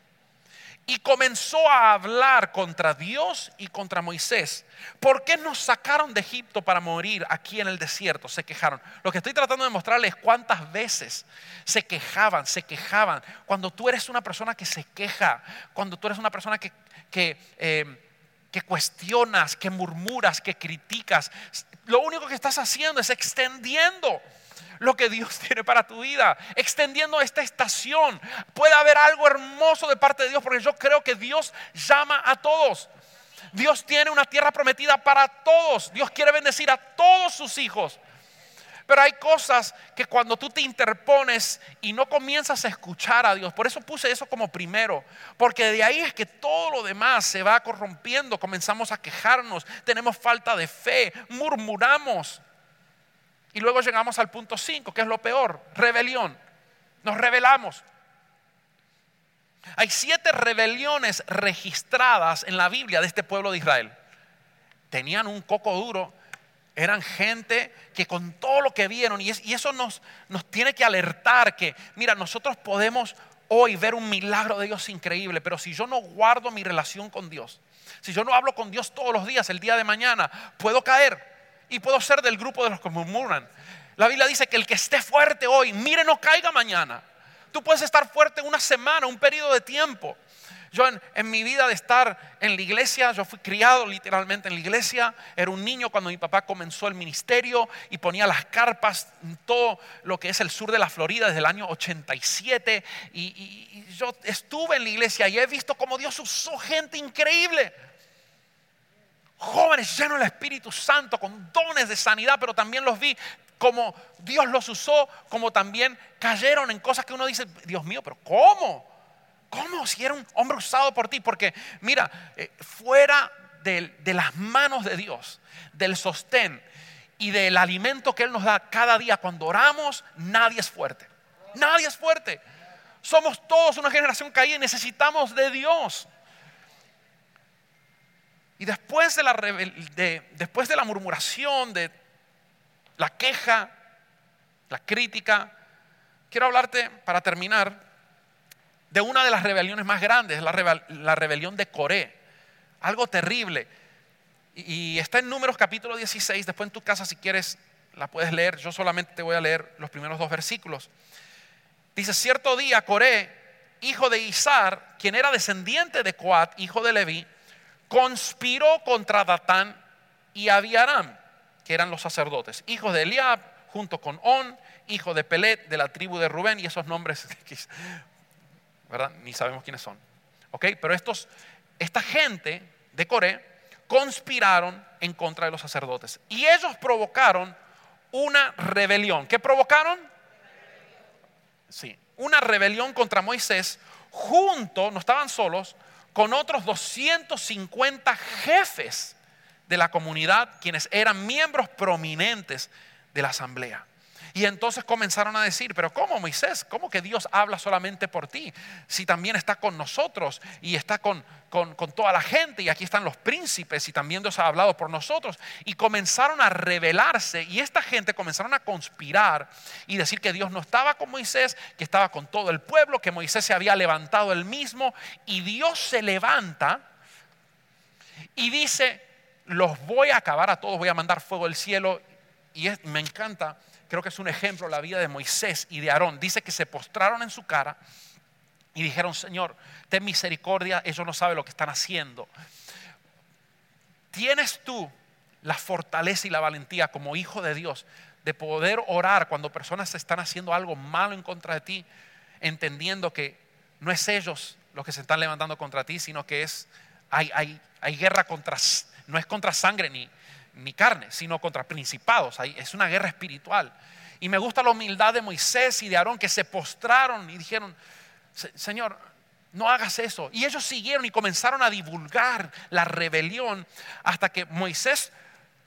y comenzó a hablar contra Dios y contra Moisés. ¿Por qué nos sacaron de Egipto para morir aquí en el desierto? Se quejaron. Lo que estoy tratando de mostrarles es cuántas veces se quejaban, se quejaban. Cuando tú eres una persona que se queja, cuando tú eres una persona que, que, eh, que cuestionas, que murmuras, que criticas, lo único que estás haciendo es extendiendo lo que Dios tiene para tu vida, extendiendo esta estación. Puede haber algo hermoso de parte de Dios, porque yo creo que Dios llama a todos. Dios tiene una tierra prometida para todos. Dios quiere bendecir a todos sus hijos. Pero hay cosas que cuando tú te interpones y no comienzas a escuchar a Dios, por eso puse eso como primero, porque de ahí es que todo lo demás se va corrompiendo, comenzamos a quejarnos, tenemos falta de fe, murmuramos. Y luego llegamos al punto 5, que es lo peor, rebelión. Nos rebelamos. Hay siete rebeliones registradas en la Biblia de este pueblo de Israel. Tenían un coco duro, eran gente que con todo lo que vieron, y, eso nos, nos tiene que alertar que, mira, nosotros podemos hoy ver un milagro de Dios increíble, pero si yo no guardo mi relación con Dios, si yo no hablo con Dios todos los días, el día de mañana, puedo caer y puedo ser del grupo de los que murmuran. La Biblia dice que el que esté fuerte hoy, mire, no caiga mañana. Tú puedes estar fuerte una semana, un periodo de tiempo. Yo en, mi vida de estar en la iglesia, yo fui criado literalmente en la iglesia, era un niño cuando mi papá comenzó el ministerio y ponía las carpas en todo lo que es el sur de la Florida desde el año 87 y, y yo estuve en la iglesia y he visto cómo Dios usó gente increíble jóvenes llenos del Espíritu Santo, con dones de sanidad, pero también los vi como Dios los usó, como también cayeron en cosas que uno dice, Dios mío, pero ¿cómo? ¿Cómo si era un hombre usado por ti? Porque mira, eh, fuera de, de las manos de Dios, del sostén y del alimento que Él nos da cada día cuando oramos, nadie es fuerte. Nadie es fuerte. Somos todos una generación caída y necesitamos de Dios. Y después de la, después de la murmuración, de la queja, la crítica, quiero hablarte, para terminar, de una de las rebeliones más grandes, la, rebelión de Coré. Algo terrible. Y, está en Números capítulo 16, después en tu casa si quieres la puedes leer, yo solamente te voy a leer los primeros dos versículos. Dice, cierto día Coré, hijo de Isar, quien era descendiente de Coat, hijo de Leví, conspiró contra Datán y Abiaram, que eran los sacerdotes, hijos de Eliab, junto con On, hijo de Pelet, de la tribu de Rubén, y esos nombres, ¿verdad? Ni sabemos quiénes son. ¿Ok? Pero estos, esta gente de Coré conspiraron en contra de los sacerdotes. Y ellos provocaron una rebelión. ¿Qué provocaron? Sí, una rebelión contra Moisés junto, no estaban solos, con otros 250 jefes de la comunidad, quienes eran miembros prominentes de la asamblea. Y entonces comenzaron a decir, pero ¿cómo Moisés? ¿Cómo que Dios habla solamente por ti? Si también está con nosotros y está con, con, toda la gente y aquí están los príncipes y también Dios ha hablado por nosotros. Y comenzaron a rebelarse y esta gente comenzaron a conspirar y decir que Dios no estaba con Moisés, que estaba con todo el pueblo, que Moisés se había levantado él mismo y Dios se levanta y dice, los voy a acabar a todos, voy a mandar fuego del cielo. Y me encanta creo que es un ejemplo la vida de Moisés y de Aarón. Dice que se postraron en su cara y dijeron, Señor, ten misericordia, ellos no saben lo que están haciendo. ¿Tienes tú la fortaleza y la valentía como hijo de Dios de poder orar cuando personas están haciendo algo malo en contra de ti, entendiendo que no es ellos los que se están levantando contra ti, sino que es, hay, hay, hay guerra contra, no es contra sangre ni, ni carne, sino contra principados. Es una guerra espiritual. Y me gusta la humildad de Moisés y de Aarón que se postraron y dijeron, Señor, no hagas eso. Y ellos siguieron y comenzaron a divulgar la rebelión hasta que Moisés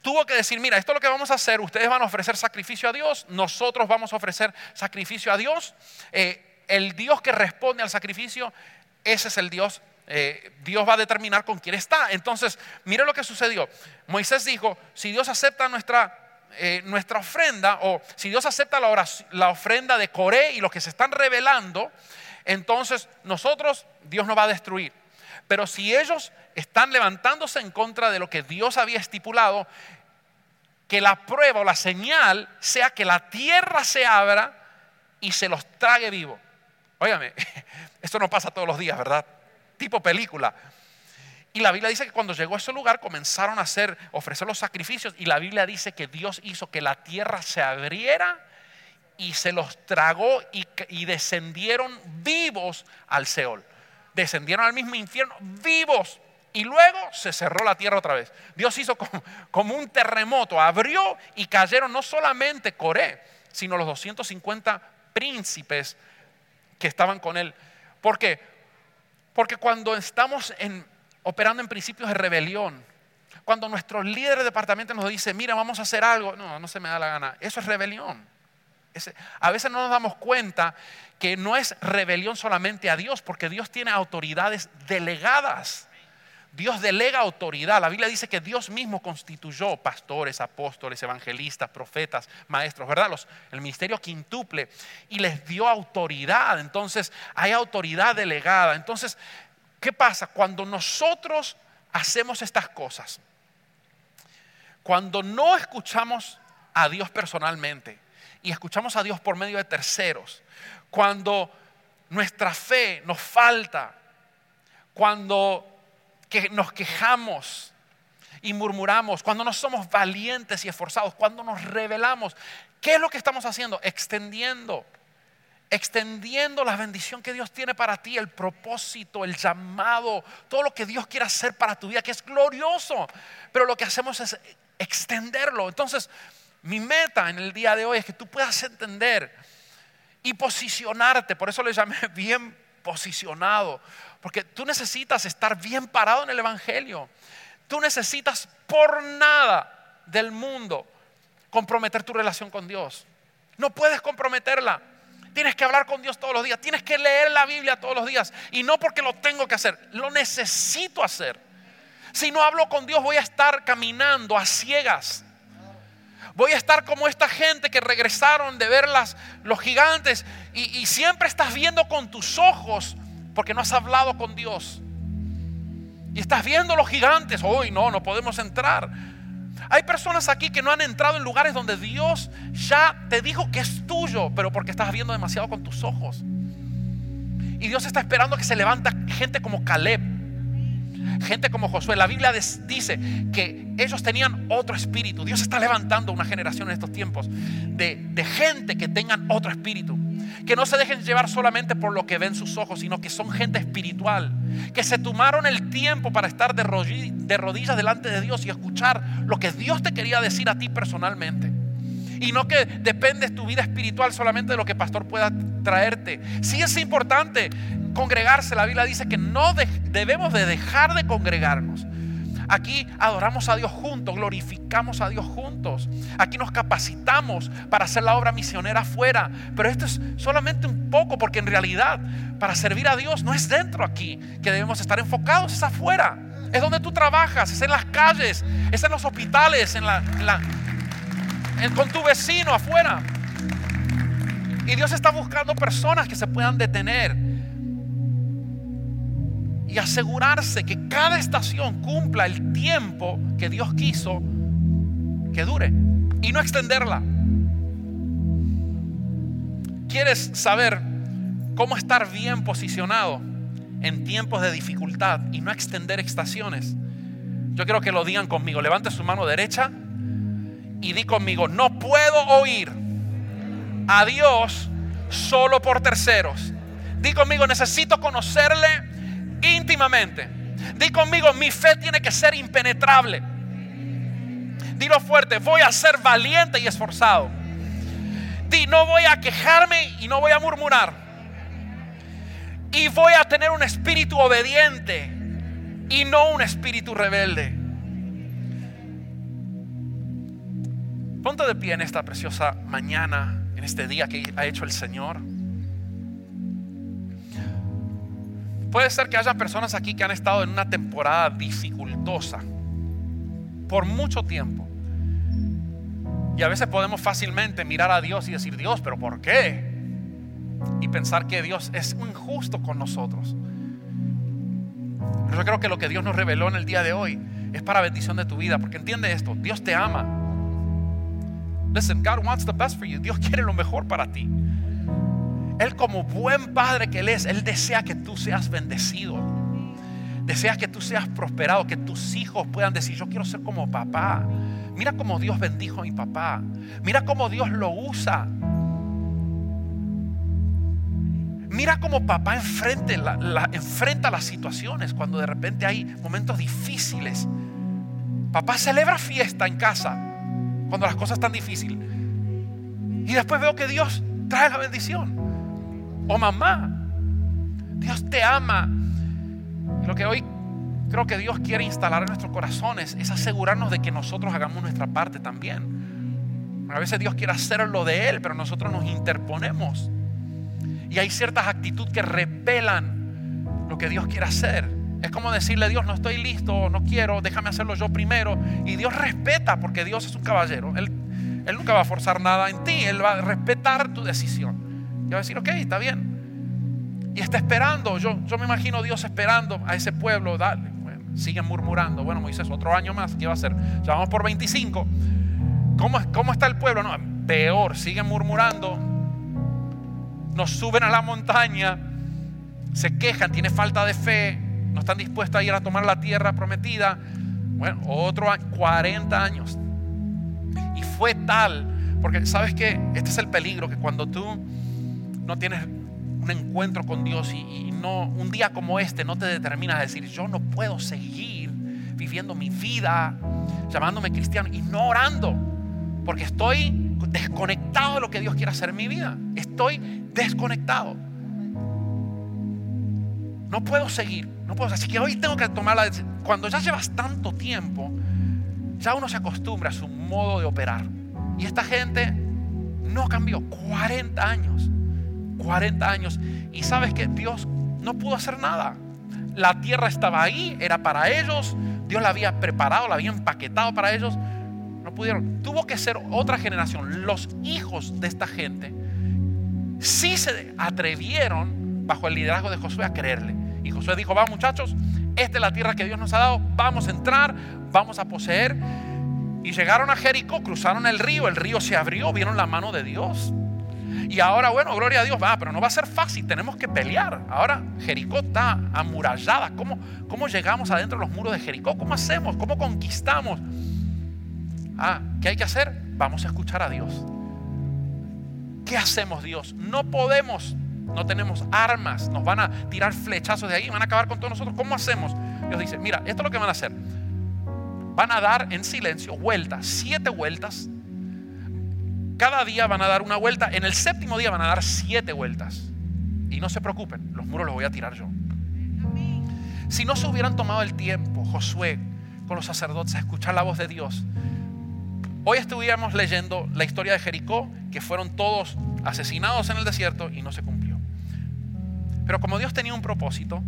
tuvo que decir, mira, esto es lo que vamos a hacer, ustedes van a ofrecer sacrificio a Dios, nosotros vamos a ofrecer sacrificio a Dios. Eh, el Dios que responde al sacrificio, ese es el Dios eh, Dios va a determinar con quién está. Entonces, mire lo que sucedió. Moisés dijo, si Dios acepta nuestra, eh, nuestra ofrenda, o si Dios acepta la, la ofrenda de Coré y los que se están revelando, entonces nosotros, Dios nos va a destruir. Pero si ellos están levantándose en contra de lo que Dios había estipulado, que la prueba o la señal sea que la tierra se abra y se los trague vivo. Óigame, esto no pasa todos los días, ¿verdad? Tipo película. Y la Biblia dice que cuando llegó a ese lugar comenzaron a hacer, ofrecer los sacrificios. Y la Biblia dice que Dios hizo que la tierra se abriera y se los tragó y, descendieron vivos al Seol. Descendieron al mismo infierno vivos. Y luego se cerró la tierra otra vez. Dios hizo como, como un terremoto, abrió y cayeron no solamente Coré, sino los 250 príncipes que estaban con él. ¿Por qué? Porque cuando estamos en, operando en principios de rebelión, cuando nuestro líder de departamento nos dice, mira, vamos a hacer algo, no, no se me da la gana, eso es rebelión. a veces no nos damos cuenta que no es rebelión solamente a Dios, porque Dios tiene autoridades delegadas. Dios delega autoridad. La Biblia dice que Dios mismo constituyó pastores, apóstoles, evangelistas, profetas, maestros, ¿verdad? Los, el ministerio quintuple y les dio autoridad. Entonces hay autoridad delegada. Entonces, ¿qué pasa? Cuando nosotros hacemos estas cosas, cuando no escuchamos a Dios personalmente y escuchamos a Dios por medio de terceros, cuando nuestra fe nos falta, cuando que nos quejamos y murmuramos, cuando no somos valientes y esforzados, cuando nos rebelamos, ¿qué es lo que estamos haciendo? Extendiendo, extendiendo la bendición que Dios tiene para ti, el propósito, el llamado, todo lo que Dios quiere hacer para tu vida, que es glorioso. Pero lo que hacemos es extenderlo. Entonces, mi meta en el día de hoy es que tú puedas entender y posicionarte, por eso le llamé bien posicionado, porque tú necesitas estar bien parado en el Evangelio. Tú necesitas por nada del mundo comprometer tu relación con Dios. No puedes comprometerla. Tienes que hablar con Dios todos los días. Tienes que leer la Biblia todos los días. Y no porque lo tengo que hacer, lo necesito hacer. Si no hablo con Dios voy a estar caminando a ciegas. Voy a estar como esta gente que regresaron de ver los gigantes y, y siempre estás viendo con tus ojos porque no has hablado con Dios. Y estás viendo los gigantes. Hoy no, no podemos entrar. Hay personas aquí que no han entrado en lugares donde Dios ya te dijo que es tuyo, pero porque estás viendo demasiado con tus ojos. Y Dios está esperando que se levanta gente como Caleb, gente como Josué. La Biblia dice que ellos tenían otro espíritu. Dios está levantando una generación en estos tiempos de, de gente que tengan otro espíritu que no se dejen llevar solamente por lo que ven sus ojos, sino que son gente espiritual, que se tomaron el tiempo para estar de rodillas delante de Dios y escuchar lo que Dios te quería decir a ti personalmente. Y no que dependes tu vida espiritual solamente de lo que pastor pueda traerte. Sí es importante congregarse. La Biblia dice que no debemos de dejar de congregarnos. Aquí adoramos a Dios juntos, glorificamos a Dios juntos. Aquí nos capacitamos para hacer la obra misionera afuera. Pero esto es solamente un poco porque en realidad para servir a Dios no es dentro aquí que debemos estar enfocados, es afuera. Es donde tú trabajas, es en las calles, es en los hospitales, en la, con tu vecino afuera. Y Dios está buscando personas que se puedan detener y asegurarse que cada estación cumpla el tiempo que Dios quiso que dure y no extenderla. ¿Quieres saber cómo estar bien posicionado en tiempos de dificultad y no extender estaciones? Yo quiero que lo digan conmigo. Levante su mano derecha y di conmigo, no puedo oír a Dios solo por terceros. Di conmigo, necesito conocerle íntimamente. Di conmigo, mi fe tiene que ser impenetrable. Dilo fuerte, voy a ser valiente y esforzado. Di, no voy a quejarme y no voy a murmurar. Y voy a tener un espíritu obediente y no un espíritu rebelde. Ponte de pie en esta preciosa mañana, en este día que ha hecho el Señor. Puede ser que haya personas aquí que han estado en una temporada dificultosa por mucho tiempo. Y a veces podemos fácilmente mirar a Dios y decir, Dios, pero ¿por qué? Y pensar que Dios es injusto con nosotros. Pero yo creo que lo que Dios nos reveló en el día de hoy es para bendición de tu vida, porque entiende esto, Dios te ama. Listen, God wants the best for you. Dios quiere lo mejor para ti. Él como buen padre que Él es, Él desea que tú seas bendecido. Desea que tú seas prosperado, que tus hijos puedan decir, yo quiero ser como papá. Mira cómo Dios bendijo a mi papá. Mira cómo Dios lo usa. Mira cómo papá enfrenta las situaciones cuando de repente hay momentos difíciles. Papá celebra fiesta en casa cuando las cosas están difíciles. Y después veo que Dios trae la bendición. O mamá, Dios te ama. Y lo que hoy creo que Dios quiere instalar en nuestros corazones es asegurarnos de que nosotros hagamos nuestra parte también. A veces Dios quiere hacer lo de Él, pero nosotros nos interponemos. Y hay ciertas actitudes que repelan lo que Dios quiere hacer. Es como decirle a Dios, no estoy listo, no quiero, déjame hacerlo yo primero. Y Dios respeta porque Dios es un caballero. Él, él nunca va a forzar nada en ti, Él va a respetar tu decisión. Y va a decir, ok, está bien. Y está esperando, yo, yo me imagino Dios esperando a ese pueblo, dale. Bueno, siguen murmurando, bueno Moisés, otro año más, ¿qué va a hacer? Ya vamos por 25. ¿Cómo, cómo está el pueblo? No, peor, siguen murmurando nos suben a la montaña, se quejan, tienen falta de fe, no están dispuestos a ir a tomar la tierra prometida. Bueno, otro año, 40 años. Y fue tal, porque sabes que este es el peligro, que cuando tú no tienes un encuentro con Dios y, no un día como este no te determinas a decir, yo no puedo seguir viviendo mi vida llamándome cristiano y no orando, porque estoy desconectado de lo que Dios quiere hacer en mi vida. Estoy desconectado. No puedo seguir, Así que hoy tengo que tomar la decisión. Cuando ya llevas tanto tiempo, ya uno se acostumbra a su modo de operar. Y esta gente no cambió. 40 años. 40 años. Y sabes que Dios no pudo hacer nada. La tierra estaba ahí, era para ellos. Dios la había preparado, la había empaquetado para ellos no pudieron. Tuvo que ser otra generación. Los hijos de esta gente sí se atrevieron bajo el liderazgo de Josué a creerle. Y Josué dijo, va muchachos, esta es la tierra que Dios nos ha dado, vamos a entrar, vamos a poseer. Y llegaron a Jericó, cruzaron el río, el río se abrió, vieron la mano de Dios. Y ahora, bueno, gloria a Dios, va, pero no va a ser fácil, tenemos que pelear. Ahora Jericó está amurallada. ¿Cómo, cómo llegamos adentro de los muros de Jericó? ¿Cómo hacemos? ¿Cómo conquistamos? Ah, ¿qué hay que hacer? Vamos a escuchar a Dios. ¿Qué hacemos Dios? No podemos, no tenemos armas, nos van a tirar flechazos de ahí, van a acabar con todos nosotros. ¿Cómo hacemos? Dios dice, mira, esto es lo que van a hacer. Van a dar en silencio vueltas, siete vueltas. Cada día van a dar una vuelta. En el séptimo día van a dar siete vueltas. Y no se preocupen, los muros los voy a tirar yo. Si no se hubieran tomado el tiempo, Josué, con los sacerdotes, a escuchar la voz de Dios, Hoy estuviéramos leyendo la historia de Jericó, que fueron todos asesinados en el desierto y no se cumplió. Pero como Dios tenía un propósito,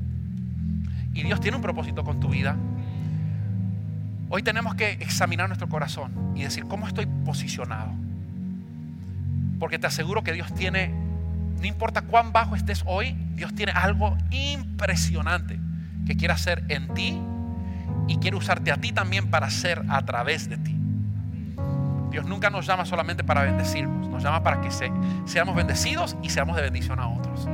y Dios tiene un propósito con tu vida, hoy tenemos que examinar nuestro corazón y decir, ¿cómo estoy posicionado? Porque te aseguro que Dios tiene, no importa cuán bajo estés hoy, Dios tiene algo impresionante que quiere hacer en ti y quiere usarte a ti también para hacer a través de ti. Dios nunca nos llama solamente para bendecirnos, nos llama para que seamos bendecidos y seamos de bendición a otros.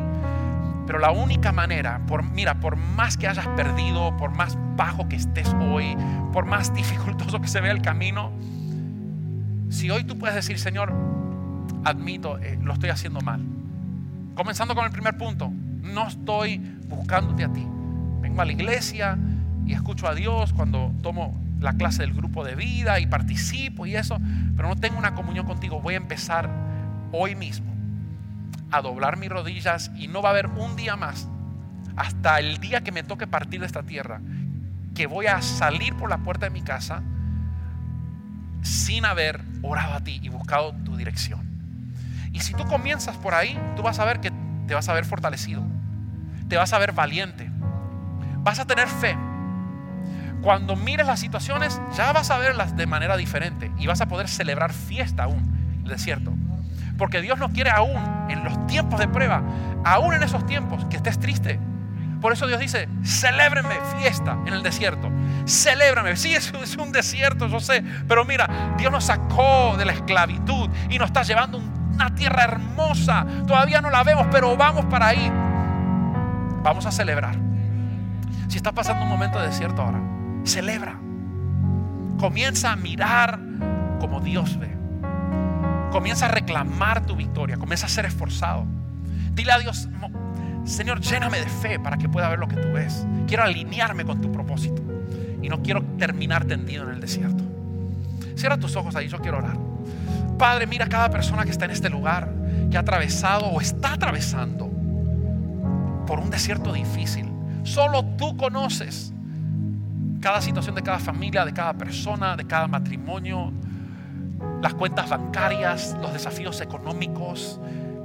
Pero la única manera, por, mira, por más que hayas perdido, por más bajo que estés hoy, por más dificultoso que se vea el camino, si hoy tú puedes decir, Señor, admito, eh, lo estoy haciendo mal. Comenzando con el primer punto, no estoy buscándote a ti. Vengo a la iglesia y escucho a Dios cuando tomo la clase del grupo de vida y participo y eso, pero no tengo una comunión contigo. Voy a empezar hoy mismo a doblar mis rodillas y no va a haber un día más hasta el día que me toque partir de esta tierra que voy a salir por la puerta de mi casa sin haber orado a ti y buscado tu dirección. Y si tú comienzas por ahí, tú vas a ver que te vas a ver fortalecido, te vas a ver valiente, vas a tener fe cuando mires las situaciones, ya vas a verlas de manera diferente y vas a poder celebrar fiesta aún el desierto. Porque Dios no quiere aún en los tiempos de prueba, aún en esos tiempos, que estés triste. Por eso Dios dice, celébrenme fiesta en el desierto. Celébrame. Sí, es, es un desierto, yo sé. Pero mira, Dios nos sacó de la esclavitud y nos está llevando una tierra hermosa. Todavía no la vemos, pero vamos para ahí. Vamos a celebrar. Si estás pasando un momento de desierto ahora, celebra. Comienza a mirar como Dios ve. Comienza a reclamar tu victoria. Comienza a ser esforzado. Dile a Dios, Señor, lléname de fe para que pueda ver lo que tú ves. Quiero alinearme con tu propósito. Y no quiero terminar tendido en el desierto. Cierra tus ojos ahí, yo quiero orar. Padre, mira a cada persona que está en este lugar, que ha atravesado o está atravesando por un desierto difícil. Solo tú conoces cada situación de cada familia, de cada persona, de cada matrimonio, las cuentas bancarias, los desafíos económicos,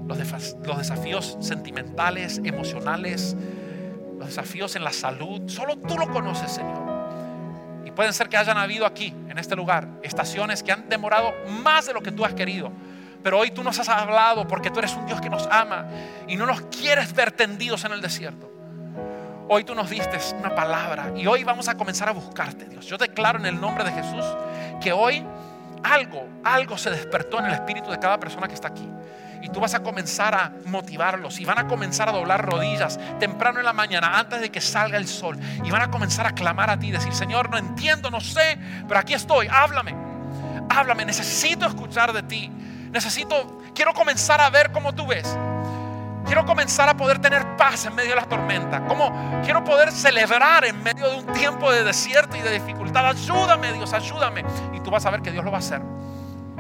los, desafíos sentimentales, emocionales, los desafíos en la salud. Solo tú lo conoces, Señor. Y pueden ser que hayan habido aquí, en este lugar, estaciones que han demorado más de lo que tú has querido. Pero hoy tú nos has hablado porque tú eres un Dios que nos ama y no nos quieres ver tendidos en el desierto. Hoy tú nos diste una palabra y hoy vamos a comenzar a buscarte, Dios. Yo declaro en el nombre de Jesús que hoy algo, algo se despertó en el espíritu de cada persona que está aquí. Y tú vas a comenzar a motivarlos y van a comenzar a doblar rodillas temprano en la mañana antes de que salga el sol. Y van a comenzar a clamar a ti, decir, Señor, no entiendo, no sé, pero aquí estoy, háblame. Háblame, necesito escuchar de ti. Necesito, quiero comenzar a ver cómo tú ves. Quiero comenzar a poder tener paz en medio de la tormenta. Como quiero poder celebrar en medio de un tiempo de desierto y de dificultad. Ayúdame, Dios, ayúdame. Y tú vas a ver que Dios lo va a hacer.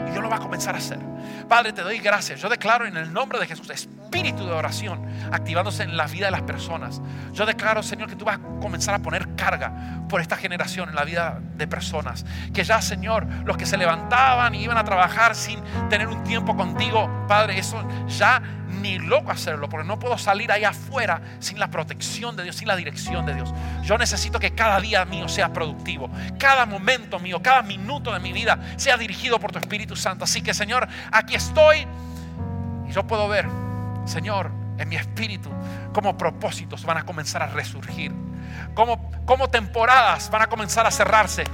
Y Dios lo va a comenzar a hacer. Padre, te doy gracias. Yo declaro en el nombre de Jesús espíritu de oración activándose en la vida de las personas. Yo declaro, Señor, que tú vas a comenzar a poner carga por esta generación en la vida de personas. Que ya, Señor, los que se levantaban y iban a trabajar sin tener un tiempo contigo, Padre, eso ya ni loco hacerlo, porque no puedo salir ahí afuera sin la protección de Dios, sin la dirección de Dios. Yo necesito que cada día mío sea productivo, cada momento mío, cada minuto de mi vida sea dirigido por tu Espíritu Santo. Así que, Señor, aquí estoy y yo puedo ver, Señor, en mi espíritu, cómo propósitos van a comenzar a resurgir, cómo, cómo temporadas van a comenzar a cerrarse.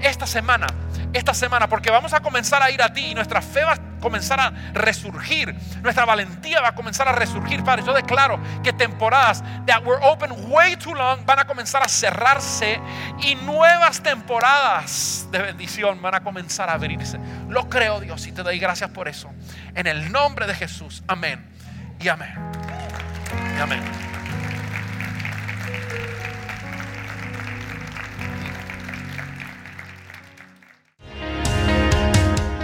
Esta semana esta semana, porque vamos a comenzar a ir a ti y nuestra fe va a comenzar a resurgir, nuestra valentía va a comenzar a resurgir, Padre. Yo declaro que temporadas that were open way too long van a comenzar a cerrarse y nuevas temporadas de bendición van a comenzar a abrirse. Lo creo, Dios, y te doy gracias por eso. En el nombre de Jesús, amén y amén. Y amén.